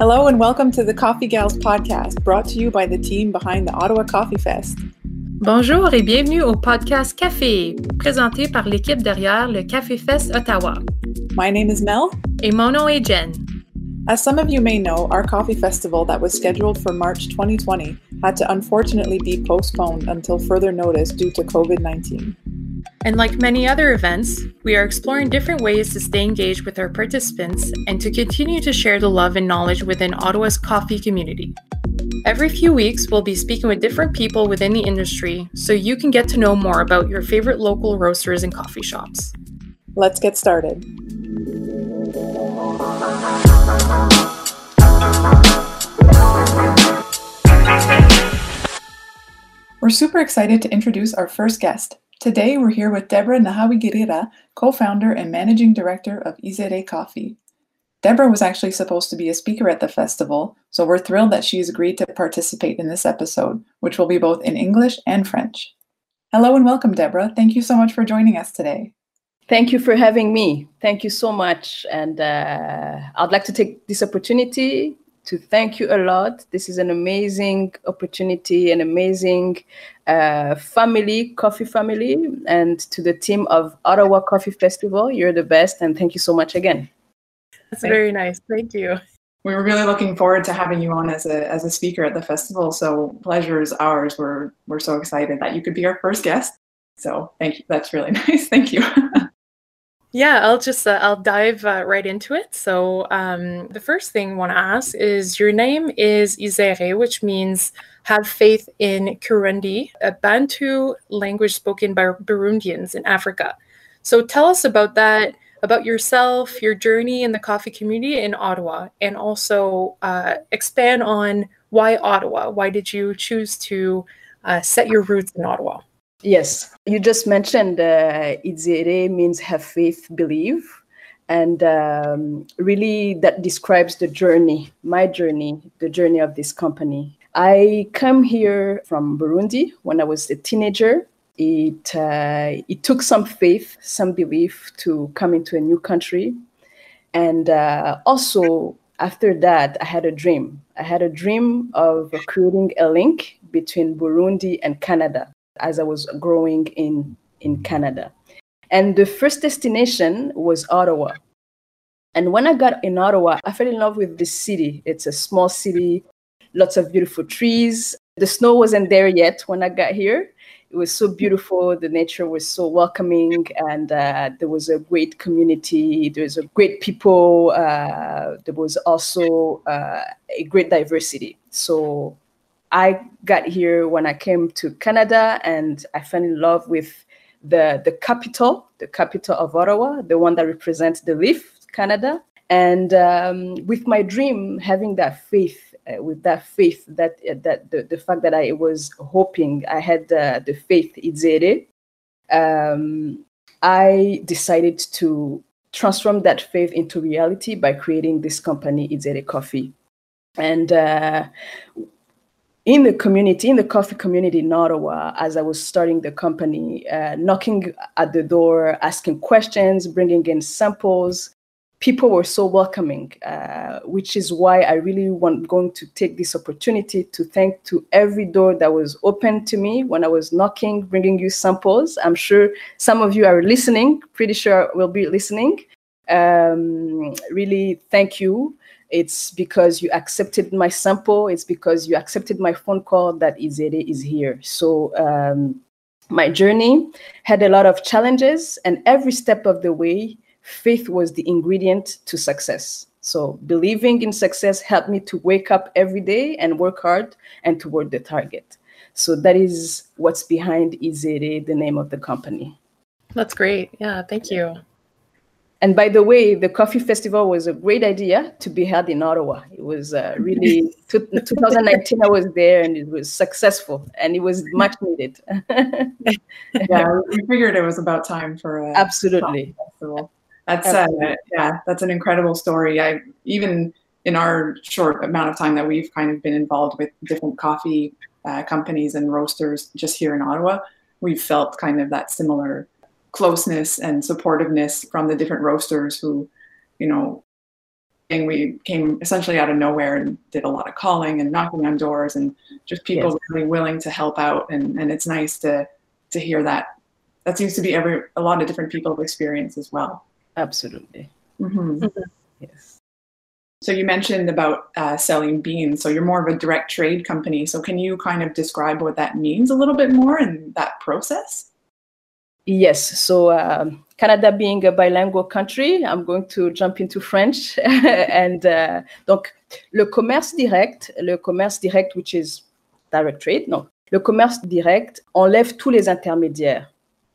Hello and welcome to the Coffee Gals podcast, brought to you by the team behind the Ottawa Coffee Fest. Bonjour et bienvenue au podcast Café, présenté par l'équipe derrière le Café Fest Ottawa. My name is Mel. Et mon nom est Jen. As some of you may know, our coffee festival that was scheduled for March 2020 had to unfortunately be postponed until further notice due to COVID 19. And like many other events, we are exploring different ways to stay engaged with our participants and to continue to share the love and knowledge within Ottawa's coffee community. Every few weeks, we'll be speaking with different people within the industry so you can get to know more about your favorite local roasters and coffee shops. Let's get started. We're super excited to introduce our first guest, Today, we're here with Deborah Nahawi-Girira, co-founder and managing director of Izere Coffee. Deborah was actually supposed to be a speaker at the festival, so we're thrilled that she's agreed to participate in this episode, which will be both in English and French. Hello and welcome, Deborah. Thank you so much for joining us today. Thank you for having me. Thank you so much. And uh, I'd like to take this opportunity to thank you a lot. This is an amazing opportunity, an amazing uh, family, coffee family, and to the team of Ottawa Coffee Festival. You're the best, and thank you so much again. That's very nice. Thank you. We were really looking forward to having you on as a as a speaker at the festival. So pleasure is ours. We're we're so excited that you could be our first guest. So thank you. That's really nice. Thank you. Yeah, I'll just uh, I'll dive uh, right into it. So um, the first thing I want to ask is your name is Izere, which means have faith in Kirundi, a Bantu language spoken by Burundians in Africa. So tell us about that, about yourself, your journey in the coffee community in Ottawa, and also uh, expand on why Ottawa. Why did you choose to uh, set your roots in Ottawa? Yes, you just mentioned uh, Izere means have faith, believe. And um, really, that describes the journey, my journey, the journey of this company. I come here from Burundi when I was a teenager. It, uh, it took some faith, some belief to come into a new country. And uh, also, after that, I had a dream. I had a dream of creating a link between Burundi and Canada as I was growing in, in Canada. And the first destination was Ottawa. And when I got in Ottawa, I fell in love with this city. It's a small city, lots of beautiful trees. The snow wasn't there yet when I got here. It was so beautiful. The nature was so welcoming, and uh, there was a great community. There was a great people. Uh, there was also uh, a great diversity. So I got here when I came to Canada and I fell in love with the, the capital, the capital of Ottawa, the one that represents the leaf, Canada. And um, with my dream, having that faith, uh, with that faith, that uh, that the, the fact that I was hoping, I had uh, the faith, Izere, um, I decided to transform that faith into reality by creating this company, Izere Coffee. And uh, in the community, in the coffee community in Ottawa, as I was starting the company, uh, knocking at the door, asking questions, bringing in samples, people were so welcoming, uh, which is why I really want going to take this opportunity to thank to every door that was open to me when I was knocking, bringing you samples. I'm sure some of you are listening. Pretty sure will be listening. Um, really, thank you it's because you accepted my sample. It's because you accepted my phone call that Izere is here. So um, my journey had a lot of challenges, and every step of the way, faith was the ingredient to success. So believing in success helped me to wake up every day and work hard and toward the target. So that is what's behind Izere, the name of the company. That's great. Yeah, thank you. And by the way, the coffee festival was a great idea to be held in Ottawa. It was uh, really 2019. I was there, and it was successful, and it was much needed. yeah, we figured it was about time for a absolutely festival. That's uh, yeah, that's an incredible story. I even in our short amount of time that we've kind of been involved with different coffee uh, companies and roasters just here in Ottawa, we've felt kind of that similar closeness and supportiveness from the different roasters who, you know, and we came essentially out of nowhere and did a lot of calling and knocking on doors and just people yes. really willing to help out. And, and it's nice to to hear that. That seems to be every a lot of different people's experience as well. Absolutely. Mm-hmm. Mm-hmm. yes. So you mentioned about uh, selling beans. So you're more of a direct trade company. So can you kind of describe what that means a little bit more in that process yes so um, Canada being a bilingual country, I'm going to jump into French. and uh, donc, le commerce direct, le commerce direct, which is direct trade, non. Le commerce direct enlève tous les intermédiaires.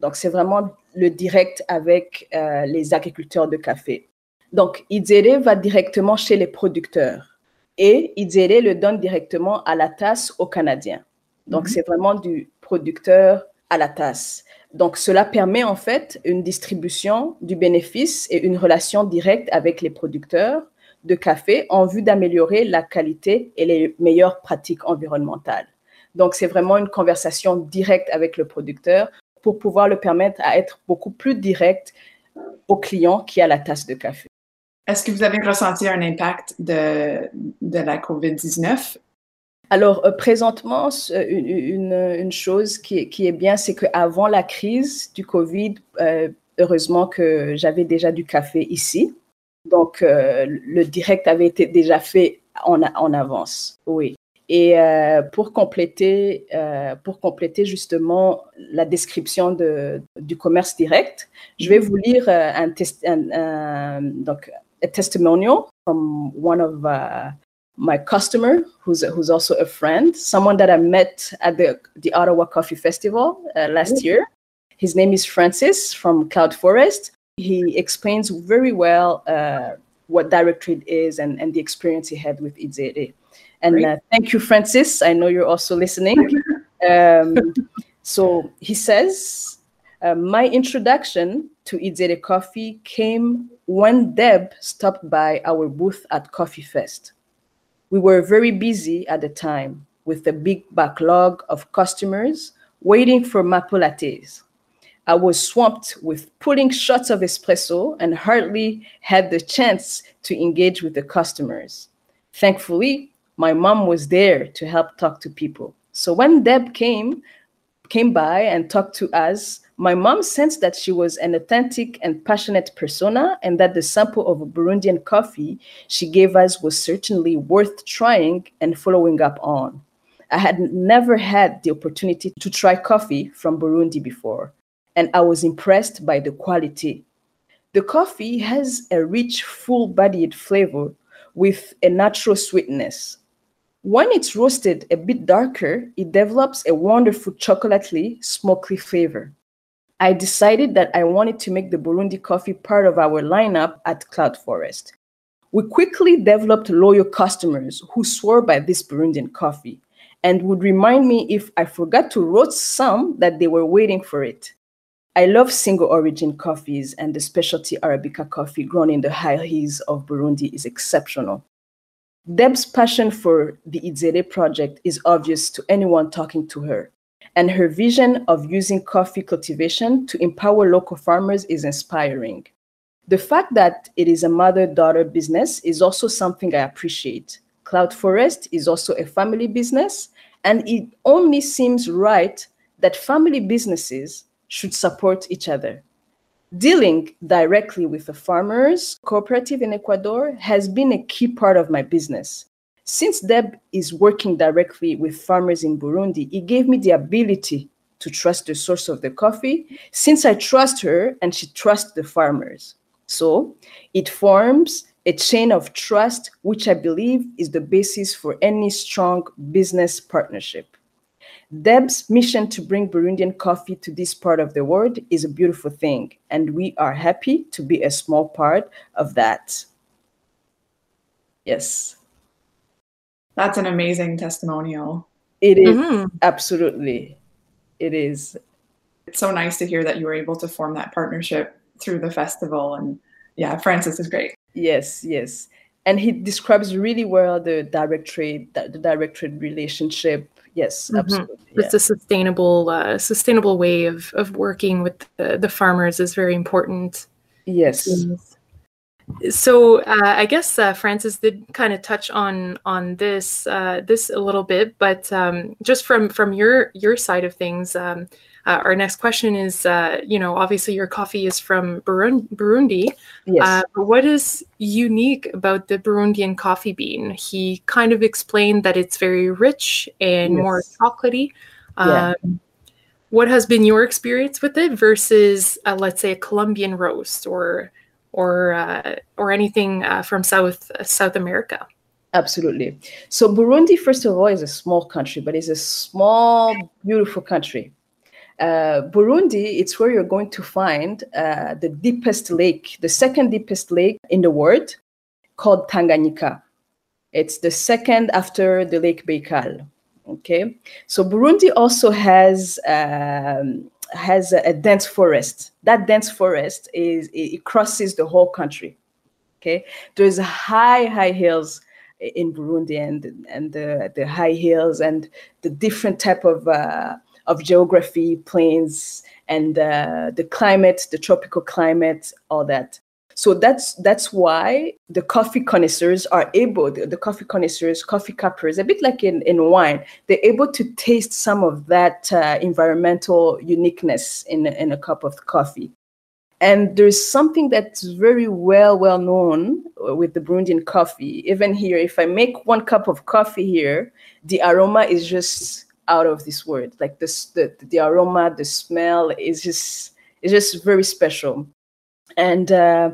Donc, c'est vraiment le direct avec euh, les agriculteurs de café. Donc, Idzere va directement chez les producteurs et Idzere le donne directement à la tasse aux Canadiens. Donc, mm -hmm. c'est vraiment du producteur à la tasse. Donc, cela permet en fait une distribution du bénéfice et une relation directe avec les producteurs de café en vue d'améliorer la qualité et les meilleures pratiques environnementales. Donc, c'est vraiment une conversation directe avec le producteur pour pouvoir le permettre à être beaucoup plus direct au client qui a la tasse de café. Est-ce que vous avez ressenti un impact de, de la COVID-19 alors, euh, présentement, une, chose qui, est bien, c'est qu'avant la crise du COVID, euh, heureusement que j'avais déjà du café ici. Donc, euh, le direct avait été déjà fait en, avance. Oui. Et pour, compléter, pour compléter justement la description de, du commerce direct, je vais vous lire un, test, a testimonial from one of uh, my customer, who's who's also a friend, someone that I met at the the Ottawa Coffee Festival uh, last mm-hmm. year. His name is Francis from Cloud Forest. He explains very well uh, what direct trade is and, and the experience he had with Izere. And uh, thank you, Francis. I know you're also listening. um, so he says, uh, my introduction to Izere Coffee came when Deb stopped by our booth at Coffee Fest. We were very busy at the time with a big backlog of customers waiting for maple lattes. I was swamped with pulling shots of espresso and hardly had the chance to engage with the customers. Thankfully, my mom was there to help talk to people. So when Deb came came by and talked to us, my mom sensed that she was an authentic and passionate persona and that the sample of Burundian coffee she gave us was certainly worth trying and following up on. I had never had the opportunity to try coffee from Burundi before, and I was impressed by the quality. The coffee has a rich, full bodied flavor with a natural sweetness. When it's roasted a bit darker, it develops a wonderful chocolatey, smoky flavor. I decided that I wanted to make the Burundi coffee part of our lineup at Cloud Forest. We quickly developed loyal customers who swore by this Burundian coffee and would remind me if I forgot to roast some that they were waiting for it. I love single origin coffees, and the specialty Arabica coffee grown in the high hills of Burundi is exceptional. Deb's passion for the Izere project is obvious to anyone talking to her and her vision of using coffee cultivation to empower local farmers is inspiring. The fact that it is a mother daughter business is also something I appreciate. Cloud Forest is also a family business, and it only seems right that family businesses should support each other. Dealing directly with the farmers cooperative in Ecuador has been a key part of my business. Since Deb is working directly with farmers in Burundi, it gave me the ability to trust the source of the coffee since I trust her and she trusts the farmers. So it forms a chain of trust, which I believe is the basis for any strong business partnership. Deb's mission to bring Burundian coffee to this part of the world is a beautiful thing, and we are happy to be a small part of that. Yes. That's an amazing testimonial. It is, mm-hmm. absolutely. It is. It's so nice to hear that you were able to form that partnership through the festival. And yeah, Francis is great. Yes, yes. And he describes really well the direct trade, the direct trade relationship. Yes, mm-hmm. absolutely. It's yeah. a sustainable, uh, sustainable way of, of working with the, the farmers is very important. Yes. So uh, I guess uh, Francis did kind of touch on on this uh, this a little bit, but um, just from from your your side of things, um, uh, our next question is, uh, you know, obviously your coffee is from Burundi. Yes. Uh, what is unique about the Burundian coffee bean? He kind of explained that it's very rich and yes. more chocolatey. Yeah. Um, what has been your experience with it versus, uh, let's say, a Colombian roast or or uh, or anything uh, from South South America? Absolutely. So Burundi, first of all, is a small country, but it's a small, beautiful country. Uh, Burundi, it's where you're going to find uh, the deepest lake, the second deepest lake in the world, called Tanganyika. It's the second after the Lake Baikal. Okay, so Burundi also has um, has a, a, dense forest. That dense forest is it crosses the whole country. Okay, there's high high hills in Burundi and and the the high hills and the different type of uh, of geography, plains, and uh, the climate, the tropical climate, all that. So that's that's why the coffee connoisseurs are able, the, the, coffee connoisseurs, coffee cuppers, a bit like in, in wine, they're able to taste some of that uh, environmental uniqueness in, in a cup of coffee. And there's something that's very well, well known with the Burundian coffee. Even here, if I make one cup of coffee here, the aroma is just out of this world. Like this, the the aroma, the smell is just is just very special. And uh,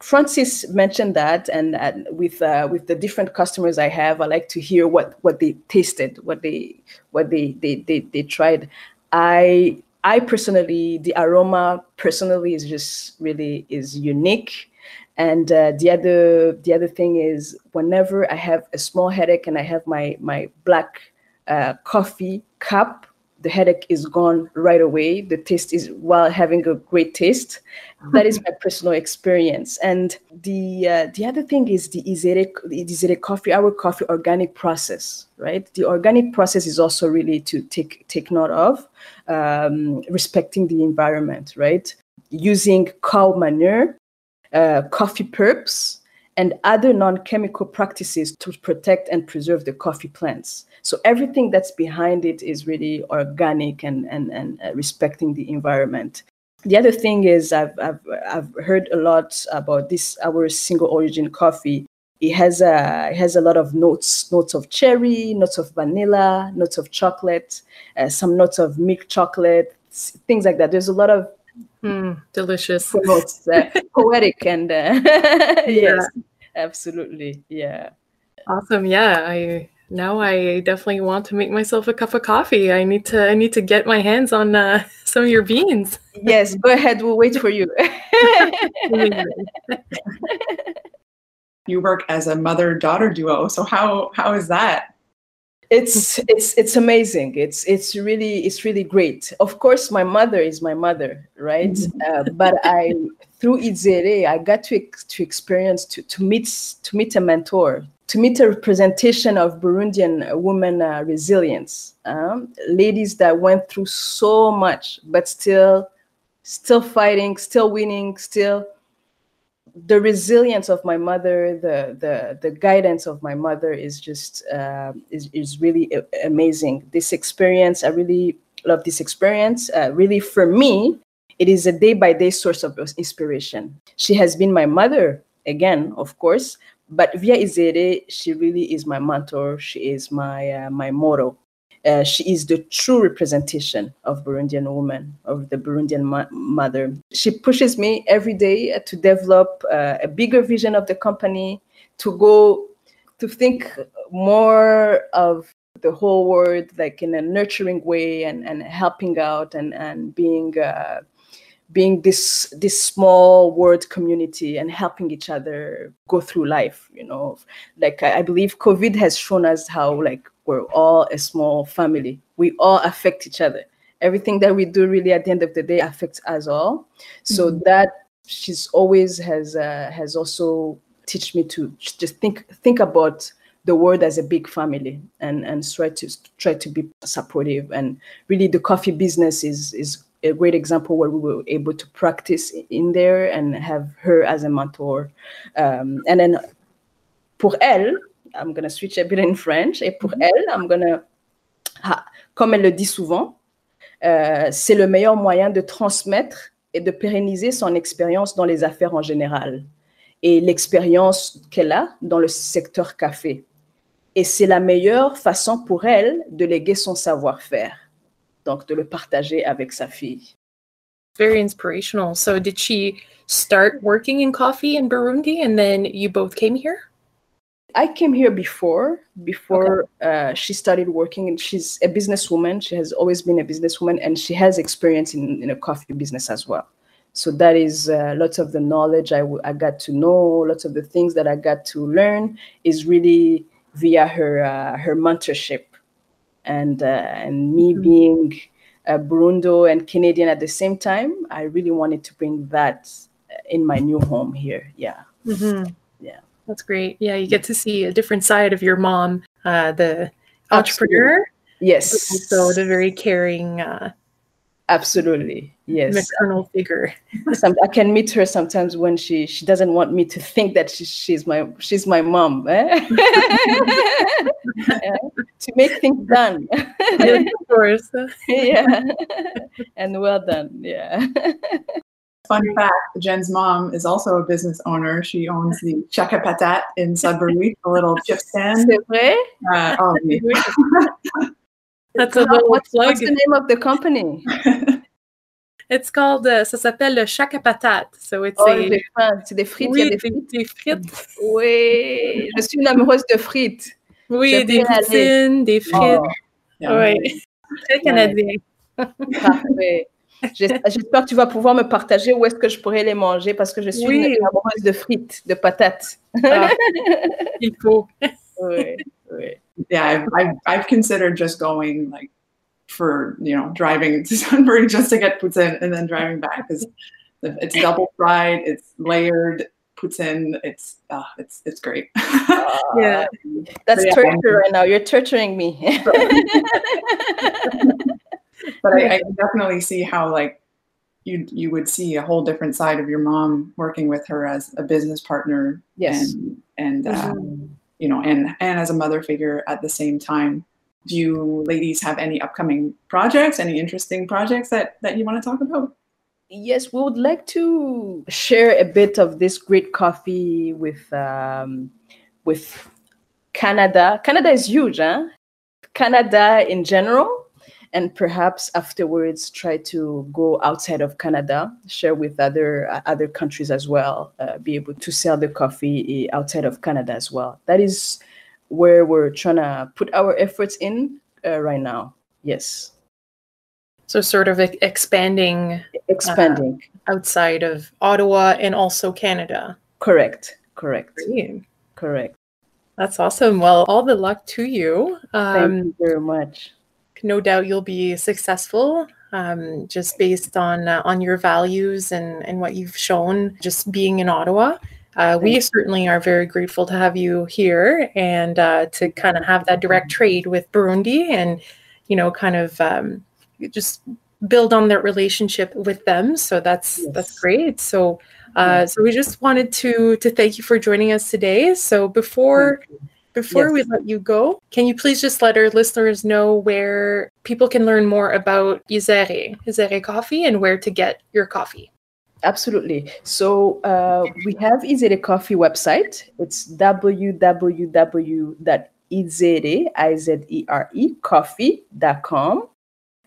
Francis mentioned that, and, with uh, with the different customers I have, I like to hear what what they tasted, what they what they they they, they tried. I I personally, the aroma personally is just really is unique. And uh, the other the other thing is whenever I have a small headache and I have my my black uh, coffee cup, the headache is gone right away. The taste is while having a great taste. That is my personal experience. And the uh, the other thing is the Izere, the Izere coffee, our coffee organic process, right? The organic process is also really to take take note of, um, respecting the environment, right? Using cow manure, uh, coffee pulps, and other non-chemical practices to protect and preserve the coffee plants. So everything that's behind it is really organic and, and, and uh, respecting the environment. The other thing is I've, I've, I've heard a lot about this, our single origin coffee. It has a, it has a lot of notes, notes of cherry, notes of vanilla, notes of chocolate, uh, some notes of milk chocolate, things like that. There's a lot of Mm, delicious. Notes, uh, poetic and uh, yeah. yes, absolutely, yeah. Awesome. Yeah, I now I definitely want to make myself a cup of coffee. I need to I need to get my hands on uh, some of your beans. Yes, go ahead. We'll wait for you. you work as a mother-daughter duo. So how how is that? It's it's it's amazing. It's it's really it's really great. Of course, my mother is my mother, right? Mm-hmm. Uh, but I through Izere, I got to to experience to to meet to meet a mentor, to meet a representation of Burundian women uh, resilience, um, ladies that went through so much, but still, still fighting, still winning, still the resilience of my mother, the the the guidance of my mother is just uh, is is really amazing. This experience, I really love this experience. Uh, really, for me, it is a day by day source of inspiration. She has been my mother again, of course, but via Izere, she really is my mentor. She is my uh, my motto. Uh, she is the true representation of Burundian woman, of the Burundian mother. She pushes me every day to develop uh, a bigger vision of the company, to go, to think more of the whole world like in a nurturing way and, and helping out and, and being uh, being this this small world community and helping each other go through life you know like I, I, believe covid has shown us how like we're all a small family we all affect each other everything that we do really at the end of the day affects us all so mm-hmm. that she's always has uh, has also teach me to just think think about the world as a big family and and try to try to be supportive and really the coffee business is is a great example where we were able to practice in there and have her as a mentor. Um, and then pour elle, I'm to switch a bit in French. Et pour elle, I'm to, comme elle le dit souvent, euh, c'est le meilleur moyen de transmettre et de pérenniser son expérience dans les affaires en général et l'expérience qu'elle a dans le secteur café. Et c'est la meilleure façon pour elle de léguer son savoir-faire, donc de le partager avec sa fille. Very inspirational. So, did she start working in coffee in Burundi and then you both came here? I came here before, before okay. uh, she started working, and she's a businesswoman. She has always been a businesswoman, and she has experience in, in a coffee business as well. So that is uh, lots of the knowledge I, w- I got to know, lots of the things that I got to learn is really via her uh, her mentorship, and uh, and me mm-hmm. being a Burundo and Canadian at the same time. I really wanted to bring that in my new home here. Yeah. Mm-hmm. Yeah. That's great. Yeah, you get to see a different side of your mom, uh, the entrepreneur. Absolutely. Yes. So the very caring uh, Absolutely, yes. Maternal figure. I can meet her sometimes when she she doesn't want me to think that she, she's my she's my mom. Eh? yeah. To make things done. of course. yeah, and well done. Yeah. Fun fact: Jen's mom is also a business owner. She owns the Chaka Patate in Sudbury, a little chip stand. C'est vrai? Uh, oh, yeah. That's a little what's, plug. what's the name of the company? It's called, uh, ça s'appelle le Chaka Patate. So it's oh, a... des frites. C'est des frites. Oui, il y a des des, frites. des frites. Oui, je suis une amoureuse de frites. Oui, J'aime des bien poutines, des frites. Oh, Yeah. Oui. Très canadien. parfait. J'es- J'espère que tu vas pouvoir me partager où est-ce que je pourrais les manger parce que je suis Oui. une amoureuse de frites, de patates. Ah, il faut. Oui, oui. yeah, I've, I've, I've considered just going like for you know driving to Sudbury just to get poutine and then driving back because it's double fried, it's layered poutine, it's uh, it's it's great. Yeah. That's Yeah. torture right now. You're torturing me. But I, I definitely see how like you you would see a whole different side of your mom working with her as a business partner Yes. and and uh, Mhm. you know and and as a mother figure at the same time do you ladies have any upcoming projects any interesting projects that that you want to talk about Yes, we would like to share a bit of this great coffee with um, with Canada. Canada is huge, huh? Canada in general, and perhaps afterwards try to go outside of Canada, share with other uh, other countries as well, uh, be able to sell the coffee eh, outside of Canada as well. That is where we're trying to put our efforts in uh, right now. Yes, So sort of expanding expanding. outside of Ottawa and also Canada. correct, correct, correct. That's awesome. Well, all the luck to you. Thank Um, you very much. No doubt you'll be successful um, just based on uh, on your values and and what you've shown just being in ottawa. Uh, we certainly are very grateful to have you here and uh, to kind of have that direct trade with burundi and you know kind of um, just build on that relationship with them. So that's that's great. So uh, so we just wanted to to thank you for joining us today. So before before we let you go, can you please just let our listeners know where people can learn more about Izere, Izere Coffee, and where to get your coffee? Absolutely. So uh, we have Izere Coffee website. It's www.izere, coffee.com,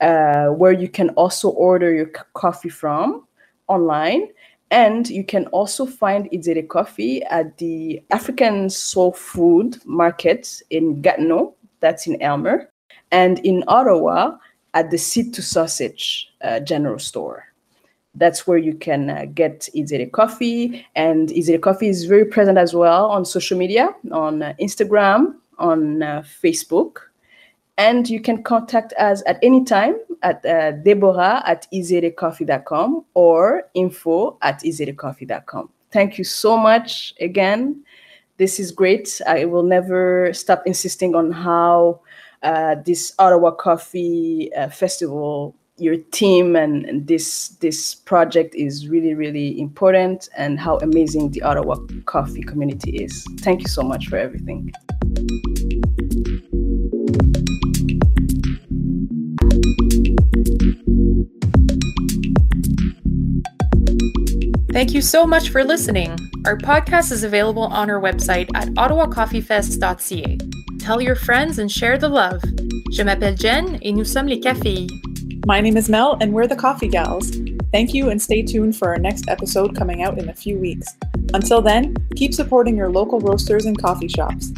uh, where you can also order your coffee from online. And you can also find Izere Coffee at the African Soul Food Market in Gatineau, that's in Aylmer, and in Ottawa at the Seed to Sausage uh, General Store that's where you can uh, get Izere Coffee. And Izere Coffee is very present as well on social media, on uh, Instagram, on uh, Facebook. And you can contact us at any time at uh, Deborah at izerecoffee.com or info at izerecoffee.com. Thank you so much again. This is great. I will never stop insisting on how uh, this Ottawa Coffee uh, Festival your team and, and this this project is really really important and how amazing the Ottawa coffee community is. Thank you so much for everything. Thank you so much for listening. Our podcast is available on our website at ottawacoffeefest.ca. Tell your friends and share the love. Je m'appelle Jen et nous sommes les Cafés. My name is Mel and we're the Coffee Gals. Thank you and stay tuned for our next episode coming out in a few weeks. Until then, keep supporting your local roasters and coffee shops.